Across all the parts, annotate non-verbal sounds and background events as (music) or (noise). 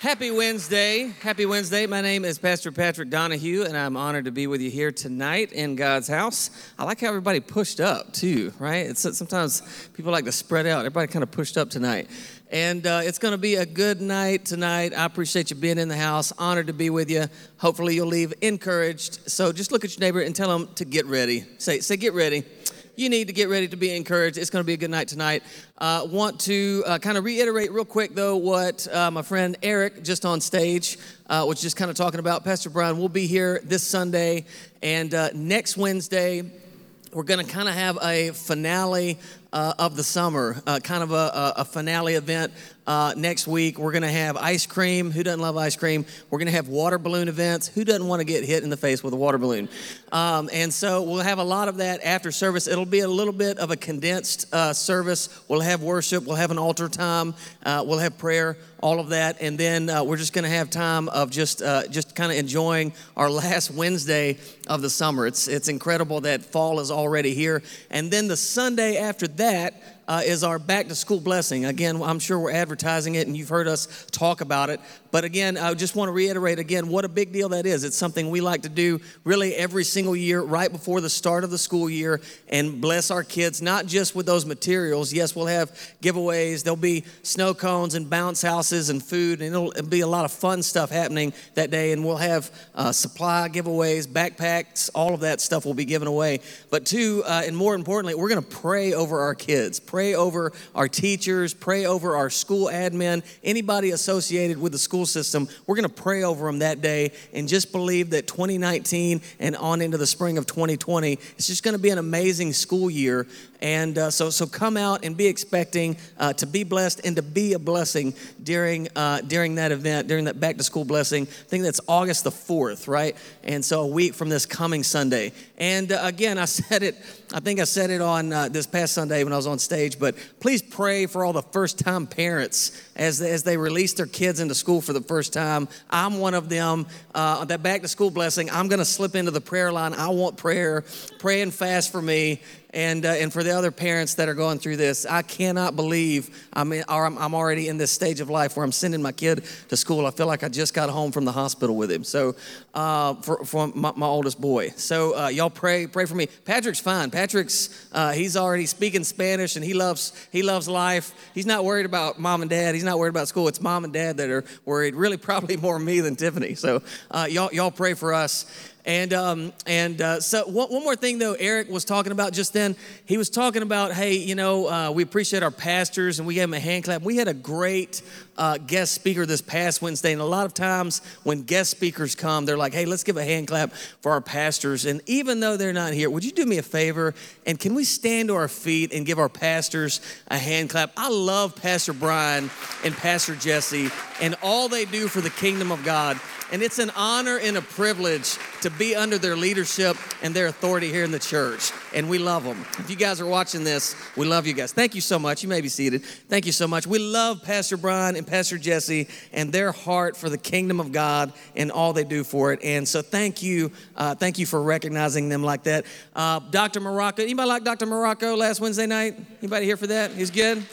Happy Wednesday. Happy Wednesday. My name is Pastor Patrick Donahue, and I'm honored to be with you here tonight in God's house. I like how everybody pushed up, too, right? It's sometimes people like to spread out. Everybody kind of pushed up tonight. And uh, it's going to be a good night tonight. I appreciate you being in the house. Honored to be with you. Hopefully, you'll leave encouraged. So just look at your neighbor and tell them to get ready. Say, say, get ready you need to get ready to be encouraged. It's going to be a good night tonight. Uh, want to uh, kind of reiterate real quick, though, what uh, my friend Eric just on stage uh, was just kind of talking about. Pastor Brian will be here this Sunday and uh, next Wednesday. We're going to kind of have a finale uh, of the summer, uh, kind of a, a, finale event uh, next week. We're going to have ice cream. Who doesn't love ice cream? We're going to have water balloon events. Who doesn't want to get hit in the face with a water balloon? Um, and so we'll have a lot of that after service. It'll be a little bit of a condensed uh, service. We'll have worship. We'll have an altar time. Uh, we'll have prayer. All of that, and then uh, we're just going to have time of just just kind of enjoying our (laughs) last Wednesday of the summer. It's it's incredible that fall is already here, and then the Sunday after that uh, is our back to school blessing. Again, I'm sure we're advertising it and you've heard us talk about it. But again, I just want to reiterate again what a big deal that is. It's something we like to do really every single year right before the start of the school year and bless our kids, not just with those materials. Yes, we'll have giveaways, there'll be snow cones and bounce houses and food, and it'll, it'll be a lot of fun stuff happening that day. And we'll have uh, supply giveaways, backpacks, all of that stuff will be given away. But two, uh, and more importantly, we're going to pray over our kids. Pray pray over our teachers, pray over our school admin, anybody associated with the school system. We're going to pray over them that day and just believe that 2019 and on into the spring of 2020, it's just going to be an amazing school year. And uh, so, so come out and be expecting uh, to be blessed and to be a blessing during uh, during that event, during that back to school blessing. I think that's August the fourth, right? And so a week from this coming Sunday. And uh, again, I (laughs) said it. I think I said it on uh, this past Sunday when I was on stage. But please pray for all the first time parents as as they release their kids into school for the first time. I'm one of them. Uh, that back to school blessing. I'm going to slip into the prayer line. I want prayer. Pray and fast for me and, uh, and for the other parents that are going through this, I cannot believe I'm, in, I'm, I'm already in this stage of life where I'm sending my kid to school. I feel like I just got home from the hospital with him. So, uh, for, for my, my, oldest boy. So, uh, y'all pray, pray for me. Patrick's fine. Patrick's, uh, he's already speaking Spanish and he loves, he loves life. He's not worried about mom and dad. He's not worried about school. It's mom and dad that are worried, really, probably more me than Tiffany. So, uh, y'all, y'all pray for us. And um, and uh, so one, one, more thing though, Eric was talking about just then. He was talking about, hey, you know, uh, we appreciate our pastors, and we gave him a hand clap. We had a great uh, guest speaker this past Wednesday, and a lot of times when guest speakers come, they're like, hey, let's give a hand clap for our pastors. And even though they're not here, would you do me a favor and can we stand to our feet and give our pastors a hand clap? I love Pastor Brian and Pastor Jesse and all they do for the kingdom of God. And it's an honor and a privilege to be under their leadership and their authority here in the church. And we love them. If you guys are watching this, we love you guys. Thank you so much. You may be seated. Thank you so much. We love Pastor Brian and Pastor Jesse and their heart for the kingdom of God and all they do for it. And so thank you. Uh, thank you for recognizing them like that. Uh, Dr. Morocco. Anybody like Dr. Morocco last Wednesday night? Anybody here for that? He's good?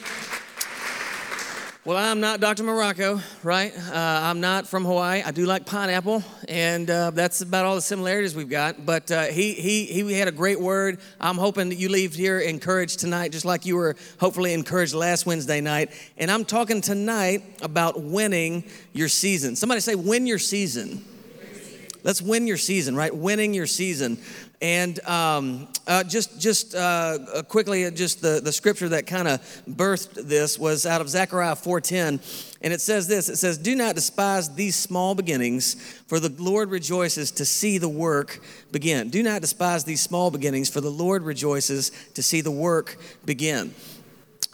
Well, I'm not Dr. Morocco, right? Uh, I'm not from Hawaii. I do like pineapple, and uh, that's about all the similarities we've got. But uh, he, he, he had a great word. I'm hoping that you leave here encouraged tonight, just like you were hopefully encouraged last Wednesday night. And I'm talking tonight about winning your season. Somebody say, win your season. Let's win your season, right? Winning your season. And um, uh, just just uh, quickly, just the, the scripture that kind of birthed this was out of Zechariah 4:10, and it says this: It says, "Do not despise these small beginnings, for the Lord rejoices to see the work begin. Do not despise these small beginnings, for the Lord rejoices to see the work begin."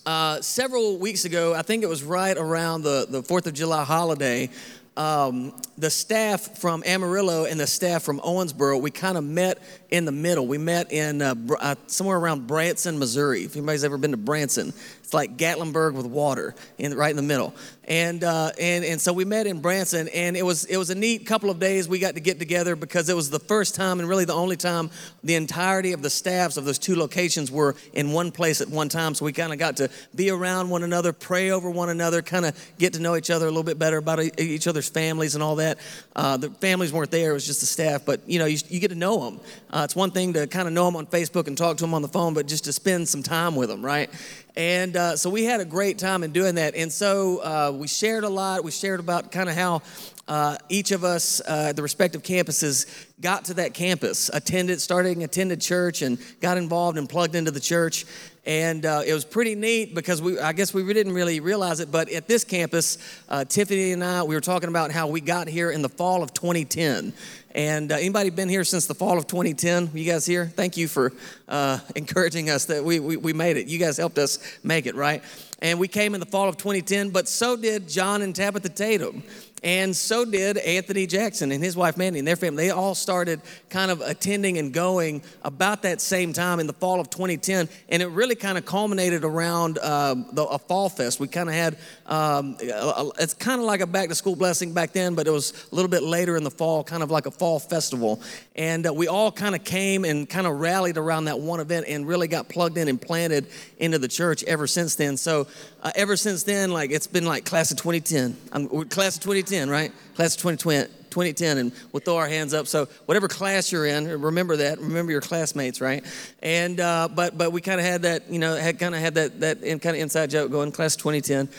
Uh, several weeks ago, I think it was right around the, the 4th of July holiday, um, the staff from Amarillo and the staff from Owensboro, we kind of met in the middle. We met in uh, uh, somewhere around Branson, Missouri. If anybody's ever been to Branson, it's like Gatlinburg with water, in, right in the middle. And, uh, and, and so we met in Branson, and it was, it was a neat couple of days we got to get together because it was the first time and really the only time the entirety of the staffs of those two locations were in one place at one time. So we kind of got to be around one another, pray over one another, kind of get to know each other a little bit better about each other's families and all that. Uh, the families weren't there, it was just the staff, but you know, you, you get to know them. Uh, it's one thing to kind of know them on Facebook and talk to them on the phone, but just to spend some time with them, right? And uh, so we had a great time in doing that. And so uh, we shared a lot. We shared about kind of how uh, each of us uh, the respective campuses got to that campus, attended, starting attended church, and got involved and plugged into the church. And uh, it was pretty neat because we, I guess we didn't really realize it, but at this campus, uh, Tiffany and I, we were talking about how we got here in the fall of 2010. And uh, anybody been here since the fall of 2010? You guys here? Thank you for uh, (laughs) encouraging us that we, we, we made it. You guys helped us make it, right? And we came in the fall of 2010, but so did John and Tabitha Tatum. And so did Anthony Jackson and his wife Mandy and their family. They all started kind of attending and going about that same time in the fall of 2010. And it really kind of culminated around uh, the, a fall fest. We kind of had, um, a, it's kind of like a back to school blessing back then, but it was a little bit later in the fall, kind of like a fall festival. And uh, we all kind of came and kind of rallied around that one event and really got plugged in and planted into the church ever since then. So uh, ever since then, like it's been like class of 2010. I'm, class of 2010, right? Class of 2020. 2010 and we'll throw our hands up so whatever class you're in remember that remember your classmates right and uh, but but we kind of had that you know had kind of had that that kind of inside joke going class 2010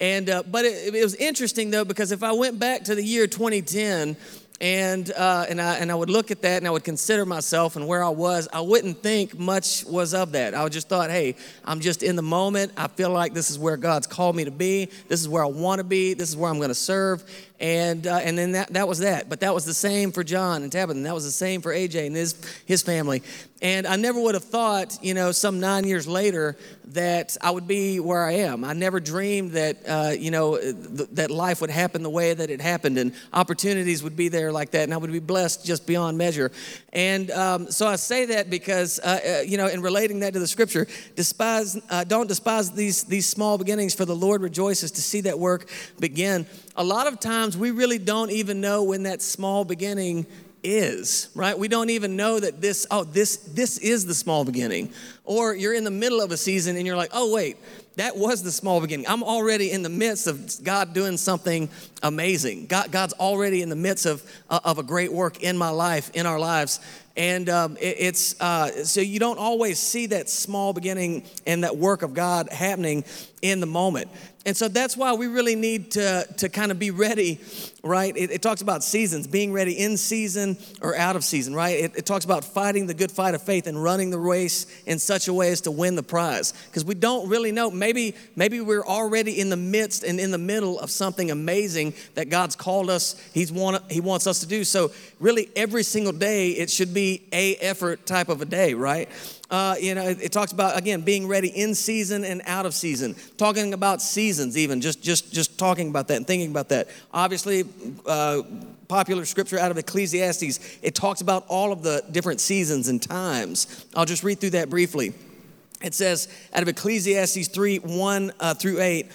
and uh, but it, it was interesting though because if i went back to the year 2010 and uh, and I and I would look at that and I would consider myself and where I was. I wouldn't think much was of that. I just thought, hey, I'm just in the moment. I feel like this is where God's called me to be. This is where I want to be. This is where I'm going to serve. And uh, and then that that was that. But that was the same for John and Tabitha. And that was the same for AJ and his his family. And I never would have thought, you know, some nine years later that I would be where I am. I never dreamed that, uh, you know, th- that life would happen the way that it happened and opportunities would be there like that and I would be blessed just beyond measure. And um, so I say that because, uh, uh, you know, in relating that to the scripture, despise, uh, don't despise these, these small beginnings for the Lord rejoices to see that work begin. A lot of times we really don't even know when that small beginning is, right? We don't even know that this, oh, this, this is the small beginning. Or you're in the middle of a season and you're like, oh, wait, that was the small beginning. I'm already in the midst of God doing something amazing. God, God's already in the midst of, uh, of a great work in my life, in our lives. And um, it, it's uh, so you don't always see that small beginning and that work of God happening in the moment. And so that's why we really need to, to kind of be ready, right? It, it, talks about seasons, being ready in season or out of season, right? It, it talks about fighting the good fight of faith and running the race in such a way as to win the prize. Because we don't really know. Maybe, maybe we're already in the midst and in the middle of something amazing that God's called us, He's want, He wants us to do. So really every single day, it should be a effort type of a day, right? Uh, you know, it, it, talks about again being ready in season and out of season. Talking about seasons, even just just just talking about that and thinking about that. Obviously, uh, popular scripture out of Ecclesiastes. It talks about all of the different seasons and times. I'll just read through that briefly. It says out of Ecclesiastes 3 1 uh, through 8,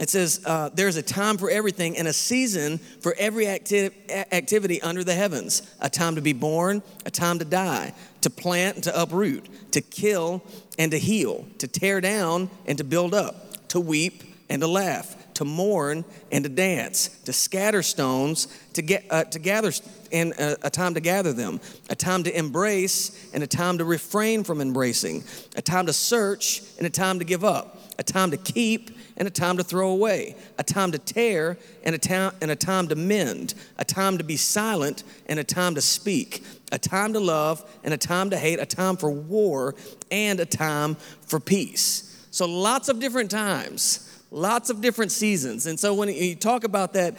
it says, uh, There's a time for everything and a season for every acti- activity under the heavens a time to be born, a time to die, to plant and to uproot, to kill and to heal, to tear down and to build up, to weep and to laugh, to mourn and to dance, to scatter stones, to, get, uh, to gather, and a, a time to gather them, a time to embrace and a time to refrain from embracing, a time to search and a time to give up, a time to keep and a time to throw away, a time to tear and a, time, and a time to mend, a time to be silent and a time to speak, a time to love and a time to hate, a time for war and a time for peace. So, lots of different times lots of different seasons. And so when you talk about that,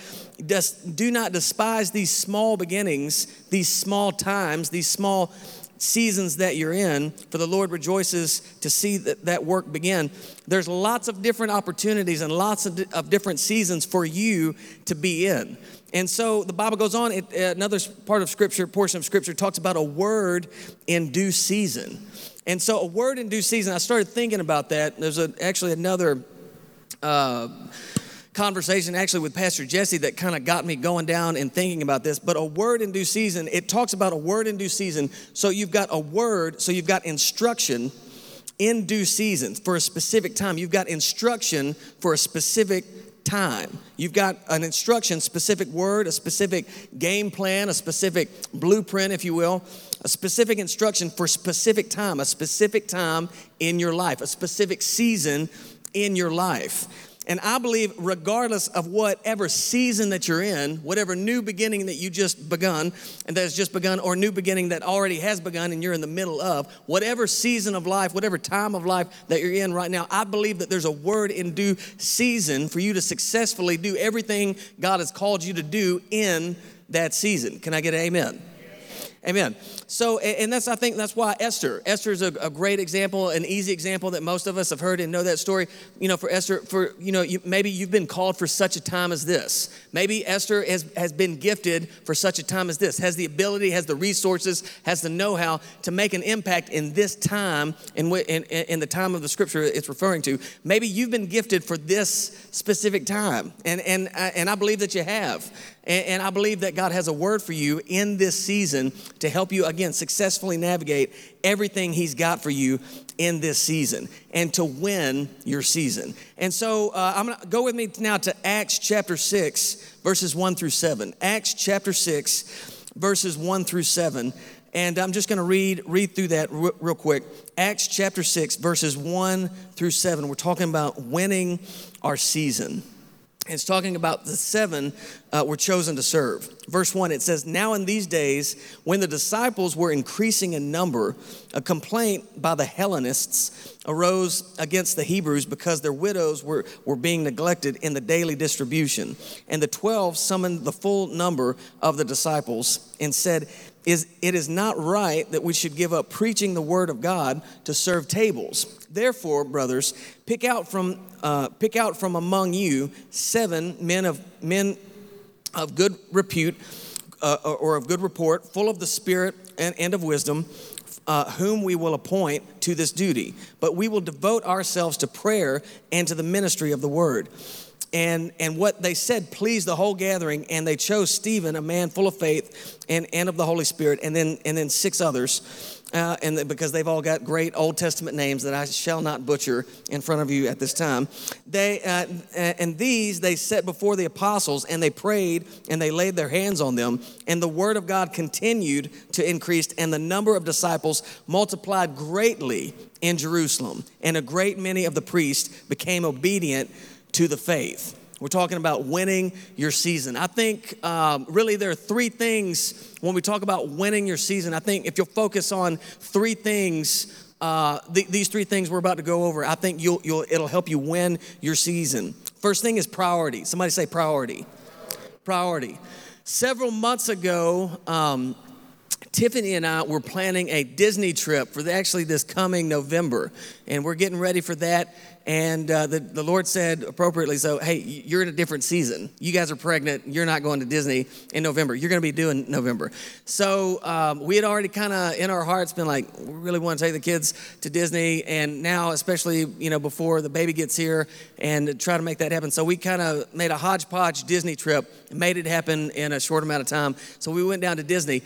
do not despise these small beginnings, these small times, these small seasons that you're in, for the Lord rejoices to see that, that work begin. There's lots of different opportunities and lots of, of different seasons for you to be in. And so the Bible goes on, it, uh, another part of scripture, portion of scripture talks about a word in due season. And so a word in due season, I started thinking about that. There's a, actually another uh, conversation actually with Pastor Jesse that kind of got me going down and thinking about this. But a word in due season, it talks about a word in due season. So you've got a word, so you've got instruction in due season for a specific time. You've got instruction for a specific time. You've got an instruction, specific word, a specific game plan, a specific blueprint, if you will, a specific instruction for specific time, a specific time in your life, a specific season in your life. And I believe, regardless of whatever season that you're in, whatever new beginning that you just begun and that has just begun, or new beginning that already has begun and you're in the middle of, whatever season of life, whatever time of life that you're in right now, I believe that there's a word in due season for you to successfully do everything God has called you to do in that season. Can I get an amen? Amen. So, and that's, I think that's why Esther. Esther is a, a, great example, an easy example that most of us have heard and know that story. You know, for Esther, for, you know, you, maybe you've been called for such a time as this. Maybe Esther has, has been gifted for such a time as this, has the ability, has the resources, has the know how to make an impact in this time, in, in, in the time of the scripture it's referring to. Maybe you've been gifted for this specific time, and, and, uh, and I believe that you have. And, and I believe that God has a word for you in this season to help you, again, successfully navigate everything He's got for you in this season and to win your season. And so uh, I'm going to go with me now to Acts chapter 6, verses 1 through 7. Acts chapter 6, verses 1 through 7. And I'm just going to read read through that real quick. Acts chapter 6 verses 1 through 7. We're talking about winning our season. It's talking about the seven uh, were chosen to serve. Verse 1, it says, Now in these days, when the disciples were increasing in number, a complaint by the Hellenists arose against the Hebrews because their widows were, were being neglected in the daily distribution. And the twelve summoned the full number of the disciples and said, is it is not right that we should give up preaching the word of God to serve tables. Therefore, brothers, pick out from uh, pick out from among you seven men of men of good repute uh, or of good report, full of the Spirit and, and of wisdom. Uh, whom we will appoint to this duty, but we will devote ourselves to prayer and to the ministry of the word and, and what they said pleased the whole gathering and they chose stephen a man full of faith and, and of the holy spirit and then, and then six others uh, and because they've all got great old testament names that i shall not butcher in front of you at this time. They, uh, and these they set before the apostles and they prayed and they laid their hands on them and the word of god continued to increase and the number of disciples multiplied greatly in jerusalem and a great many of the priests became obedient to the faith. We're talking about winning your season. I think um, really there are three things when we talk about winning your season. I think if you'll focus on three things, uh, th- these three things we're about to go over, I think you'll, you'll, it'll help you win your season. First thing is priority. Somebody say priority. Priority. Several months ago, um, Tiffany and I were planning a Disney trip for the, actually this coming November, and we're getting ready for that. And uh, the, the Lord said appropriately, so, hey, you're in a different season. You guys are pregnant. You're not going to Disney in November. You're going to be doing November. So um, we had already kind of in our hearts been like, we really want to take the kids to Disney. And now, especially, you know, before the baby gets here and try to make that happen. So we kind of made a hodgepodge Disney trip, made it happen in a short amount of time. So we went down to Disney.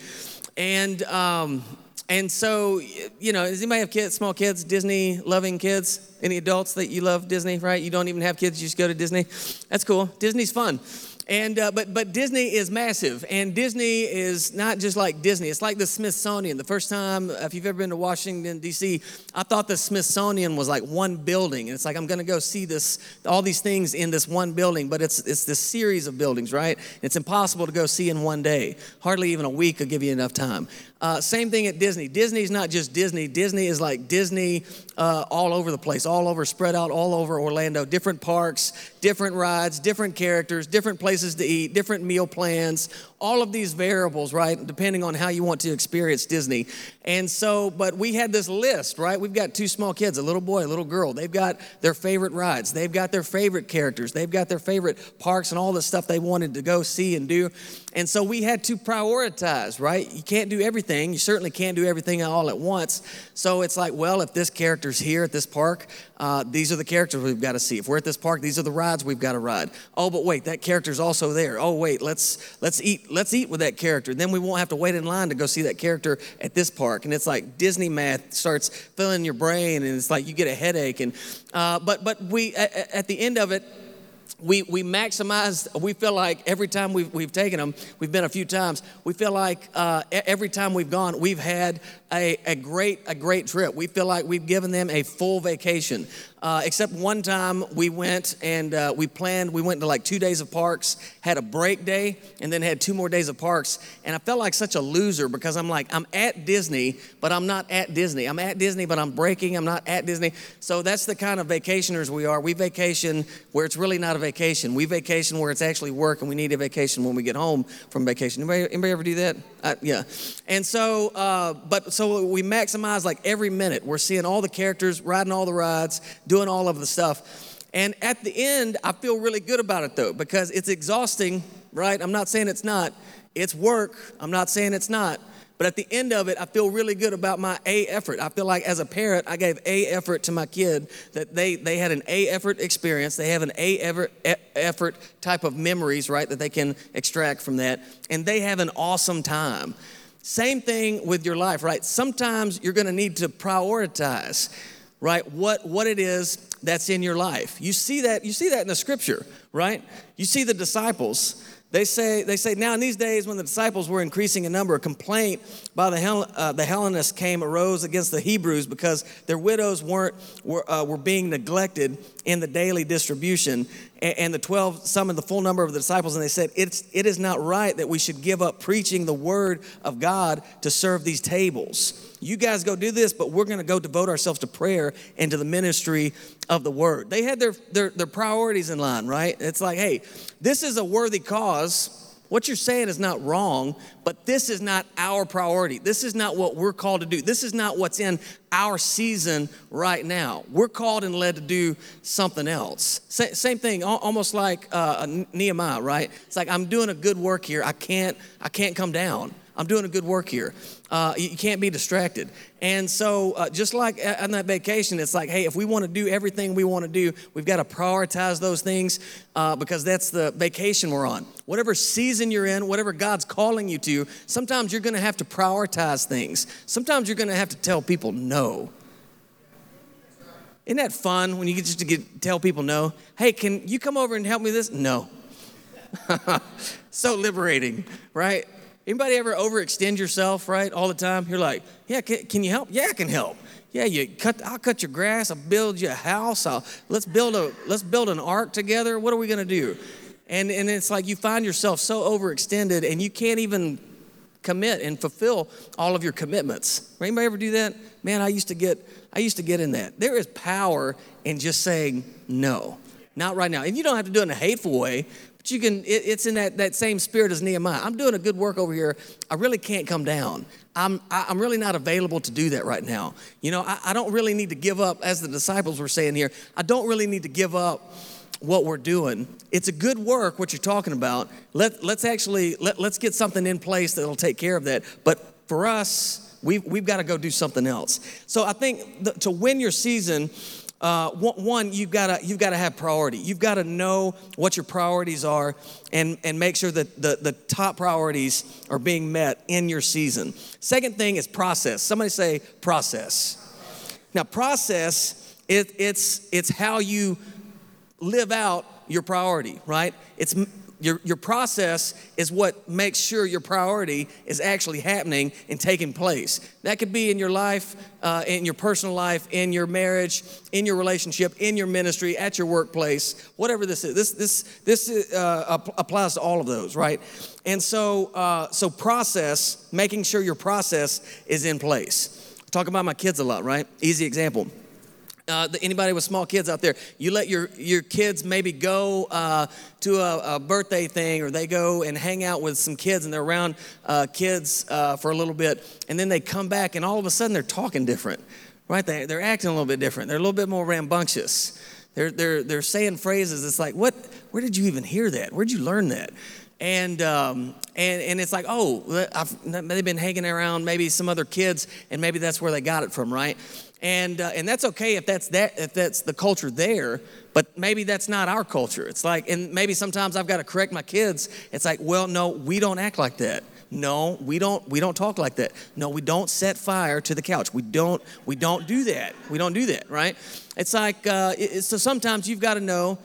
And, um, and so, you know, does anybody have kids, small kids, Disney loving kids? Any adults that you love Disney, right? You don't even have kids, you just go to Disney. That's cool. Disney's fun. And uh, but but Disney is massive, and Disney is not just like Disney. It's like the Smithsonian. The first time, if you've ever been to Washington D.C., I thought the Smithsonian was like one building, and it's like I'm going to go see this all these things in this one building, but it's it's this series of buildings, right? It's impossible to go see in one day. Hardly even a week will give you enough time. Uh, same thing at Disney. Disney's not just Disney. Disney is like Disney uh, all over the place, all over, spread out all over Orlando, different parks, different rides, different characters, different places to eat, different meal plans, all of these variables, right, depending on how you want to experience Disney. And so, but we had this list, right? We've got two small kids, a little boy, a little girl. They've got their favorite rides, they've got their favorite characters, they've got their favorite parks and all the stuff they wanted to go see and do. And so we had to prioritize, right? You can't do everything. You certainly can't do everything all at once. So it's like, well, if this character's here at this park, uh, these are the characters we've got to see. If we're at this park, these are the rides we've got to ride. Oh, but wait, that character's also there. Oh, wait, let's let's eat let's eat with that character. Then we won't have to wait in line to go see that character at this park. And it's like Disney math starts filling your brain, and it's like you get a headache. And uh, but but we at, at the end of it we, we maximize, we feel like every time we've, we've taken them, we've been a few times, we feel like uh, every time we've gone, we've had a, a, great, a great trip. We feel like we've given them a full vacation. Uh, except one time we went and uh, we planned, we went to like two days of parks, had a break day, and then had two more days of parks. And I felt like such a loser because I'm like, I'm at Disney, but I'm not at Disney. I'm at Disney, but I'm breaking. I'm not at Disney. So that's the kind of vacationers we are. We vacation where it's really not a vacation. We vacation where it's actually work, and we need a vacation when we get home from vacation. Anybody, anybody ever do that? Uh, yeah. And so, uh, but so we maximize like every minute. We're seeing all the characters, riding all the rides doing all of the stuff. And at the end, I feel really good about it though, because it's exhausting, right? I'm not saying it's not. It's work. I'm not saying it's not. But at the end of it, I feel really good about my A effort. I feel like as a parent, I gave A effort to my kid that they, they had an A effort experience. They have an A effort, effort type of memories, right, that they can extract from that. And they have an awesome time. Same thing with your life, right? Sometimes you're going to need to prioritize right? What, what it is that's in your life. You see that, you see that in the scripture, right? You see the disciples. They say, they say, now in these days when the disciples were increasing in number, a complaint by the, Hell, uh, the Hellenists came, arose against the Hebrews because their widows weren't, were, uh, were being neglected in the daily distribution. And, the 12 summoned the full number of the disciples and they said, it's, it is not right that we should give up preaching the word of God to serve these tables you guys go do this, but we're going to go devote ourselves to prayer and to the ministry of the word. They had their, their, their priorities in line, right? It's like, hey, this is a worthy cause. What you're saying is not wrong, but this is not our priority. This is not what we're called to do. This is not what's in our season right now. We're called and led to do something else. same thing, almost like uh, Nehemiah, right? It's like I'm doing a good work here. I can't, I can't come down. I'm doing a good work here. Uh, you can't be distracted. And so, uh, just like on that vacation, it's like, hey, if we want to do everything we want to do, we've got to prioritize those things uh, because that's the vacation we're on. Whatever season you're in, whatever God's calling you to, sometimes you're going to have to prioritize things. Sometimes you're going to have to tell people no. Isn't that fun when you get just to get, tell people no? Hey, can you come over and help me with this? No. (laughs) so liberating, right? Anybody ever overextend yourself, right, all the time? You're like, yeah, can, can you help? Yeah, I can help. Yeah, you cut. I'll cut your grass. I'll build you a house. I'll, let's build a let's build an ark together. What are we gonna do? And and it's like you find yourself so overextended, and you can't even commit and fulfill all of your commitments. Anybody ever do that? Man, I used to get I used to get in that. There is power in just saying no, not right now. And you don't have to do it in a hateful way, but you can, it, it's in that, that same spirit as Nehemiah. I'm doing a good work over here. I really can't come down. I'm, I, am i am really not available to do that right now. You know, I, I don't really need to give up, as the disciples were saying here, I don't really need to give up what we're doing. It's a good work, what you're talking about. Let, let's actually, let, let's get something in place that'll take care of that. But for us, we've, we've got to go do something else. So I think the, to win your season, uh, one, you've got to you've got to have priority. You've got to know what your priorities are, and and make sure that the the top priorities are being met in your season. Second thing is process. Somebody say process. Now, process it, it's it's how you live out your priority, right? It's your, your process is what makes sure your priority is actually happening and taking place. That could be in your life, uh, in your personal life, in your marriage, in your relationship, in your ministry, at your workplace, whatever this is. This, this, this uh, applies to all of those, right? And so, uh, so process, making sure your process is in place. Talk about my kids a lot, right? Easy example. Uh, anybody with small kids out there, you let your, your kids maybe go uh, to a, a, birthday thing or they go and hang out with some kids and they're around uh, kids uh, for a little bit and then they come back and all of a sudden they're talking different, right? They, they're acting a little bit different. They're a little bit more rambunctious. They're, they're, they're saying phrases. It's like, what, where did you even hear that? Where'd you learn that? and um, and and it's like, oh, I've, they've been hanging around maybe some other kids, and maybe that's where they got it from, right? And uh, and that's okay if that's that if that's the culture there, but maybe that's not our culture. It's like, and maybe sometimes I've got to correct my kids. It's like, well, no, we don't act like that. No, we don't we don't talk like that. No, we don't set fire to the couch. We don't we don't do that. We don't do that, right? It's like uh, it, so sometimes you've got to know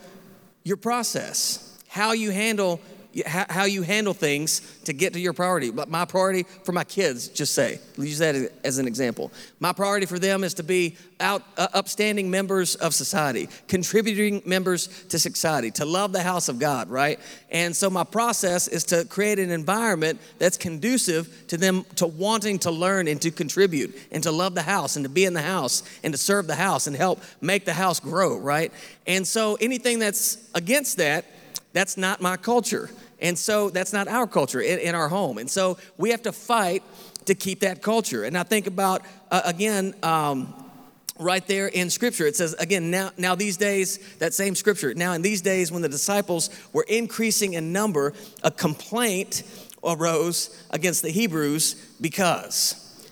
your process, how you handle how you handle things to get to your priority. But my priority for my kids, just say, use that as an example. My priority for them is to be out, uh, upstanding members of society, contributing members to society, to love the house of God, right? And so my process is to create an environment that's conducive to them to wanting to learn and to contribute and to love the house and to be in the house and to serve the house and help make the house grow, right? And so anything that's against that, that's not my culture. And so that's not our culture in, in our home. And so we have to fight to keep that culture. And I think about, uh, again, um, right there in scripture it says again now now these days that same scripture now in these days when the disciples were increasing in number a complaint arose against the hebrews because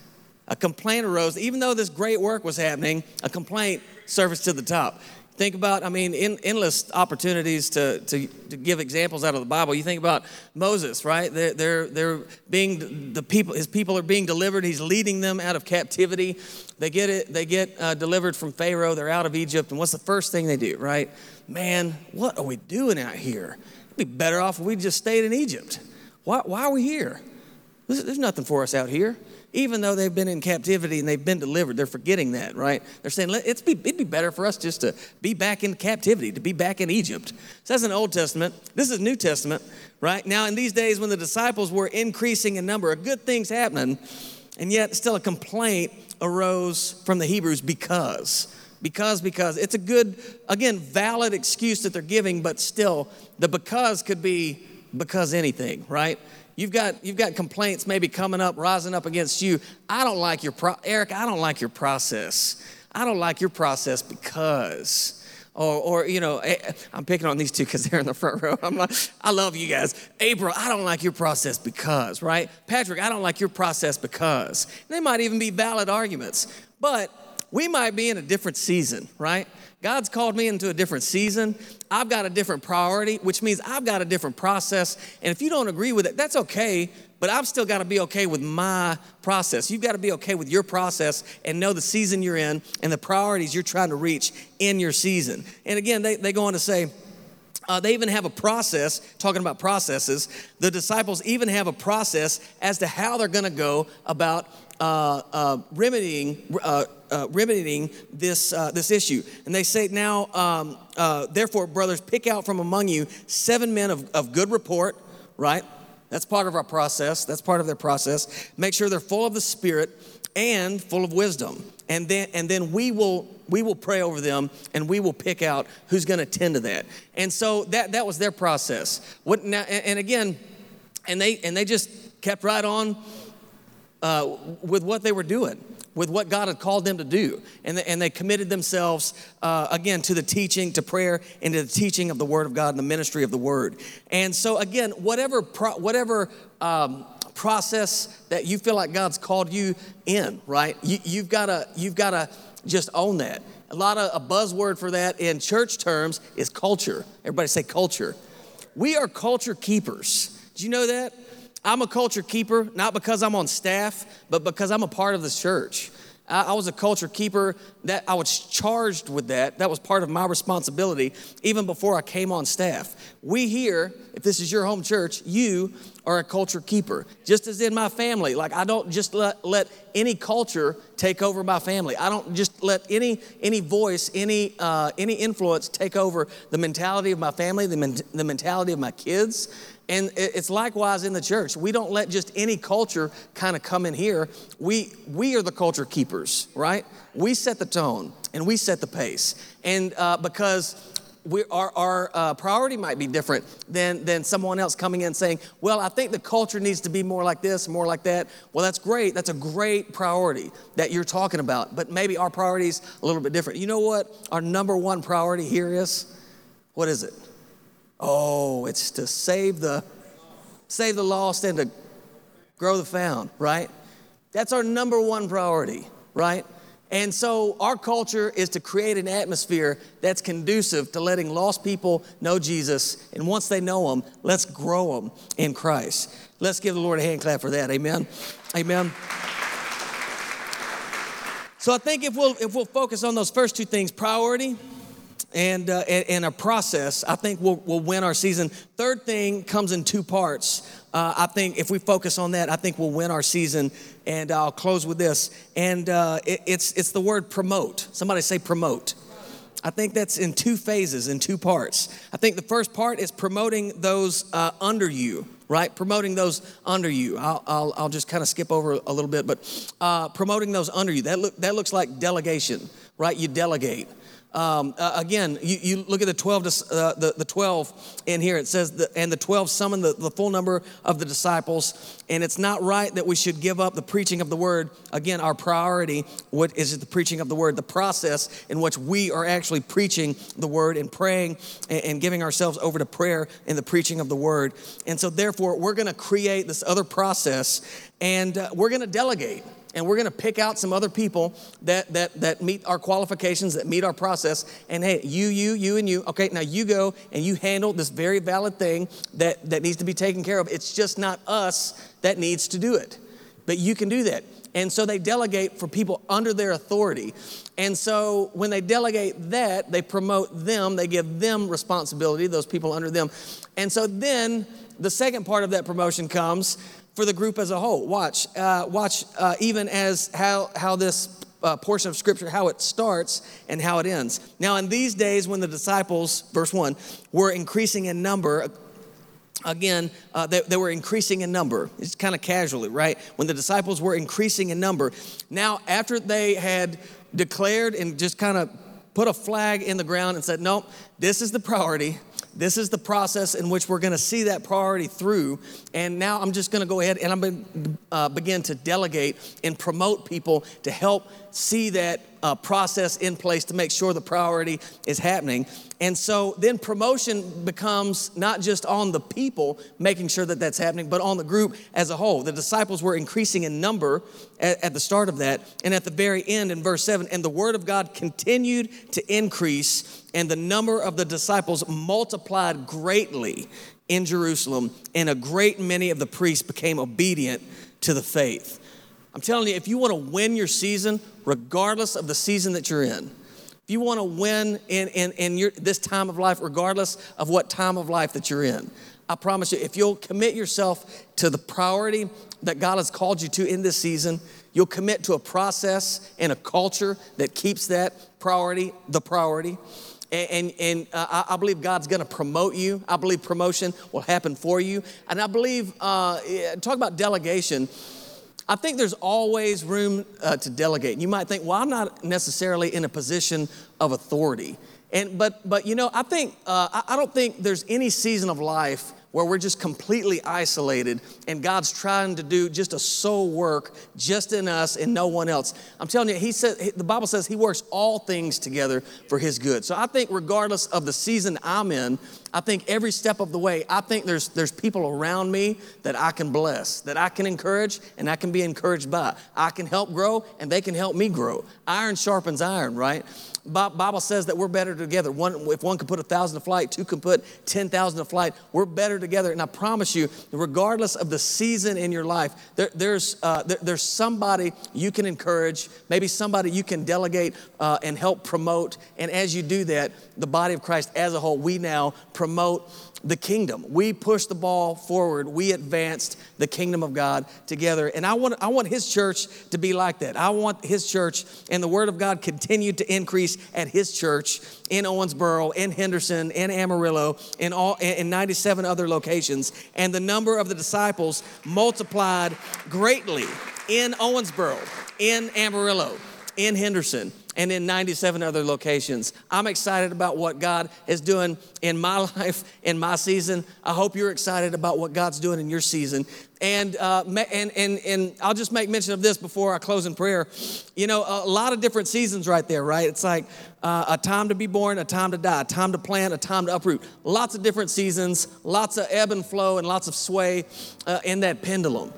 a complaint arose even though this great work was happening a complaint surfaced to the top Think about, I mean, in, endless opportunities to, to, to, give examples out of the Bible. You think about Moses, right? They're, they're, they're being, the people, his people are being delivered. He's leading them out of captivity. They get it, they get uh, delivered from Pharaoh. They're out of Egypt. And what's the first thing they do, right? Man, what are we doing out here? It'd be better off if we just stayed in Egypt. Why, why are we here? There's, nothing for us out here even though they've been in captivity and they've been delivered, they're forgetting that, right? They're saying it's be, it'd be better for us just to be back in captivity, to be back in Egypt. So that's an Old Testament. This is New Testament, right? Now, in these days when the disciples were increasing in number, a good things happening, and yet still a complaint arose from the Hebrews because. Because, because it's a good, again, valid excuse that they're giving, but still, the because could be because anything, right? You've got, you've got complaints maybe coming up, rising up against you. I don't like your, pro- Eric, I don't like your process. I don't like your process because. Or, or, you know, eh, I'm picking on these two because (laughs) they're in the front row. I'm like, I love you guys. April, I don't like your process because, right? Patrick, I don't like your process because. They might even be valid arguments, but we might be in a different season, right? God's called me into a different season. I've got a different priority, which means I've got a different process. And if you don't agree with it, that's okay, but I've still got to be okay with my process. You've got to be okay with your process and know the season you're in and the priorities you're trying to reach in your season. And again, they, they go on to say, uh, they even have a process, talking about processes. The disciples even have a process as to how they're going to go about remedying, uh, uh, remedying this, uh, this issue. And they say, Now, um, therefore, brothers, pick out from among you seven men of, of good report, right? That's part of our process. That's part of their process. Make sure they're full of the Spirit and full of wisdom. And then, and then we will we will pray over them and we will pick out who's going to tend to that. And so that that was their process. What now? And again, and they and they just kept right on uh, with what they were doing, with what God had called them to do. And they, and they committed themselves, uh, again, to the teaching, to prayer, and to the teaching of the Word of God and the ministry of the Word. And so, again, whatever, pro- whatever um, process that you feel like God's called you in, right? You, you've got you've to just own that. A lot of a buzzword for that in church terms is culture. Everybody say culture. We are culture keepers. Do you know that? I'm a culture keeper, not because I'm on staff, but because I'm a part of this church. I, I was a culture keeper that I was charged with that. That was part of my responsibility even before I came on staff. We here, if this is your home church, you are a culture keeper. Just as in my family, like I don't just let, let any culture take over my family. I don't just let any any voice, any uh, any influence take over the mentality of my family, the, men- the mentality of my kids. And it's likewise in the church. We don't let just any culture kind of come in here. We we are the culture keepers, right? We set the tone and we set the pace. And uh, because we, our, our uh, priority might be different than, than someone else coming in saying, Well, I think the culture needs to be more like this, more like that. Well, that's great. That's a great priority that you're talking about. But maybe our priority's a little bit different. You know what our number one priority here is? What is it? Oh, it's to save the save the lost and to grow the found, right? That's our number one priority, right? And so our culture is to create an atmosphere that's conducive to letting lost people know Jesus. And once they know him, let's grow them in Christ. Let's give the Lord a hand clap for that. Amen. Amen. So I think if we'll if we'll focus on those first two things, priority and, uh, and, and, a process, I think we'll, we'll win our season. Third thing comes in two parts. Uh, I think if we focus on that, I think we'll win our season. And I'll close with this. And uh, it, it's, it's the word promote. Somebody say promote. I think that's in two phases, in two parts. I think the first part is promoting those uh, under you, right? Promoting those under you. I'll, I'll, I'll just kind of skip over a little bit, but uh, promoting those under you. That, look, that looks like delegation, right? You delegate. Um, uh, again, you, you, look at the 12, uh, the, the 12 in here. It says, the, and the 12 summoned the, the full number of the disciples. And it's not right that we should give up the preaching of the word. Again, our priority, what is it, the preaching of the word, the process in which we are actually preaching the word and praying and, and giving ourselves over to prayer in the preaching of the word. And so, therefore, we're going to create this other process and uh, we're going to delegate and we're going to pick out some other people that, that, that meet our qualifications, that meet our process. And hey, you, you, you, and you. Okay, now you go and you handle this very valid thing that, that needs to be taken care of. It's just not us that needs to do it, but you can do that. And so they delegate for people under their authority. And so when they delegate that, they promote them, they give them responsibility, those people under them. And so then the second part of that promotion comes for the group as a whole. Watch, uh, watch uh, even as how, how this uh, portion of scripture, how it starts and how it ends. Now, in these days when the disciples, verse 1, were increasing in number, again, uh, they, they, were increasing in number. It's kind of casually, right? When the disciples were increasing in number. Now, after they had declared and just kind of put a flag in the ground and said, nope, this is the priority. This is the process in which we're going to see that priority through. And now I'm just going to go ahead and I'm going to uh, begin to delegate and promote people to help see that uh, process in place to make sure the priority is happening. And so then promotion becomes not just on the people making sure that that's happening, but on the group as a whole. The disciples were increasing in number at, at the start of that. And at the very end in verse 7, and the word of God continued to increase, and the number of the disciples multiplied greatly in Jerusalem, and a great many of the priests became obedient to the faith. I'm telling you, if you want to win your season, regardless of the season that you're in, if you want to win in, in, in your, this time of life, regardless of what time of life that you're in, I promise you, if you'll commit yourself to the priority that God has called you to in this season, you'll commit to a process and a culture that keeps that priority the priority. And, and, uh, I, believe God's going to promote you. I believe promotion will happen for you. And I believe, uh, talk about delegation. I think there's always room uh, to delegate. You might think, well, I'm not necessarily in a position of authority. And, but, but you know, I think, uh, I, I don't think there's any season of life where we're just completely isolated and God's trying to do just a soul work just in us and no one else. I'm telling you, he said the Bible says he works all things together for his good. So I think regardless of the season I'm in, I think every step of the way, I think there's there's people around me that I can bless, that I can encourage and I can be encouraged by. I can help grow and they can help me grow. Iron sharpens iron, right? Bible says that we're better together. One, if one can put a thousand to flight, two can put 10,000 to flight. We're better together. And I promise you, regardless of the season in your life, there, there's, uh, there, there's somebody you can encourage, maybe somebody you can delegate uh, and help promote. And as you do that, the body of Christ as a whole, we now promote the kingdom. We pushed the ball forward. We advanced the kingdom of God together. And I want, I want his church to be like that. I want his church and the word of God continue to increase at his church in Owensboro, in Henderson, in Amarillo, in all in 97 other locations. And the number of the disciples multiplied greatly in Owensboro, in Amarillo, in Henderson and in 97 other locations. I'm excited about what God is doing in my (laughs) life, in my season. I hope you're excited about what God's doing in your season. And, uh, and, and, and I'll just make mention of this before I close in prayer. You know, a lot of different seasons right there, right? It's like uh, a time to be born, a time to die, a time to plant, a time to uproot. Lots of different seasons, lots of ebb and flow, and lots of sway uh, in that pendulum.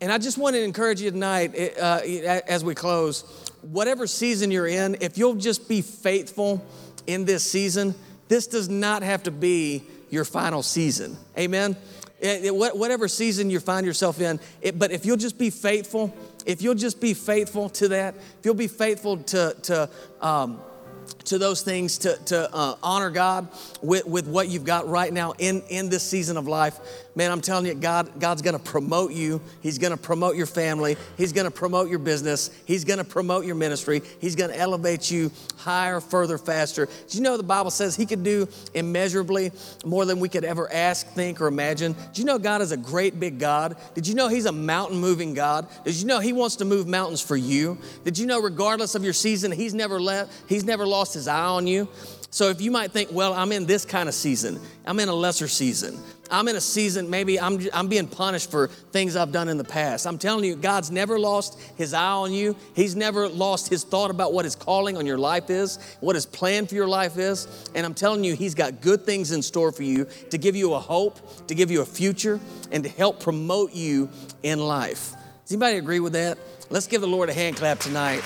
And I just want to encourage you tonight uh, as we close whatever season you're in, if you'll just be faithful in this season, this does not have to be your final season. Amen? It, it, whatever season you find yourself in, it, but if you'll just be faithful, if you'll just be faithful to that, if you'll be faithful to, to um, to those things to, to uh, honor God with, with what you've got right now in, in this season of life. Man, I'm telling you, God, God's gonna promote you. He's gonna promote your family. He's gonna promote your business. He's gonna promote your ministry. He's gonna elevate you higher, further, faster. Do you know the Bible says He could do immeasurably more than we could ever ask, think, or imagine? Do you know God is a great big God? Did you know He's a mountain moving God? Did you know He wants to move mountains for you? Did you know, regardless of your season, He's never left, He's never lost his eye on you. So if you might think, well, I'm in this kind of season, I'm in a lesser season. I'm in a season, maybe I'm, I'm being punished for things I've done in the past. I'm telling you, God's never lost his eye on you. He's never lost his thought about what his calling on your life is, what his plan for your life is. And I'm telling you, he's got good things in store for you to give you a hope, to give you a future, and to help promote you in life. Does anybody agree with that? Let's give the Lord a hand clap tonight.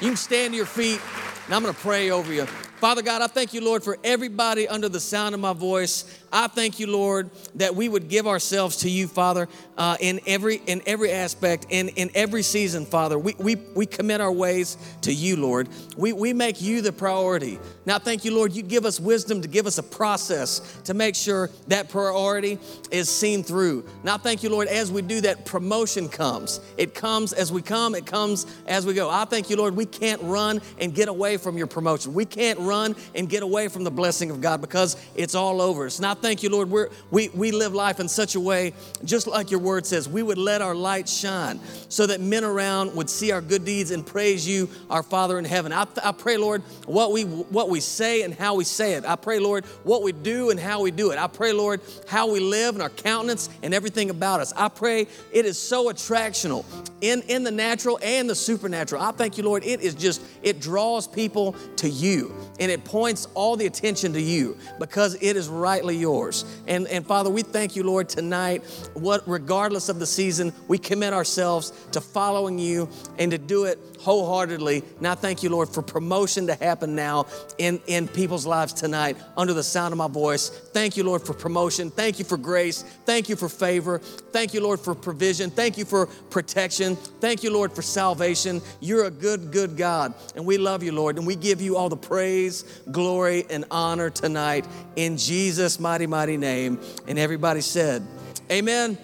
You can stand to your feet. And I'm going to pray over you. Father God, I thank you, Lord, for everybody under the sound of my voice. I thank you, Lord, that we would give ourselves to you, Father, uh, in every in every aspect, in, in every season, Father. We, we, we commit our ways to you, Lord. We, we make you the priority. Now, thank you, Lord, you give us wisdom to give us a process to make sure that priority is seen through. Now, thank you, Lord, as we do that, promotion comes. It comes as we come, it comes as we go. I thank you, Lord, we can't run and get away from your promotion. We can't run and get away from the blessing of God because it's all over. It's not thank you, Lord, we're, we, we live life in such a way, just like your word says, we would let our light shine so that men around would see our good deeds and praise you, our Father in heaven. I, I pray, Lord, what we, what we say and how we say it. I pray, Lord, what we do and how we do it. I pray, Lord, how we live and our countenance and everything about us. I pray it is so attractional in, in the natural and the supernatural. I thank you, Lord, it is just, it draws people to you and it points all the attention to you because it is rightly yours. And, and Father, we thank you, Lord, tonight, what regardless of the season, we commit ourselves to following you and to do it wholeheartedly. Now, thank you, Lord, for promotion to happen now in, in people's lives tonight under the sound of my voice. Thank you, Lord, for promotion. Thank you for grace. Thank you for favor. Thank you, Lord, for provision. Thank you for protection. Thank you, Lord, for salvation. You're a good, good God. And we love you, Lord. And we give you all the praise, glory, and honor tonight in Jesus' mighty, mighty name. And everybody said, Amen.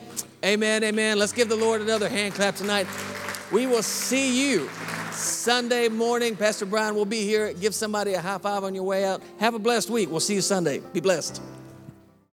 Amen. Amen. Let's give the Lord another hand clap tonight. We will see you Sunday morning. Pastor Brian will be here. Give somebody a high five on your way out. Have a blessed week. We'll see you Sunday. Be blessed.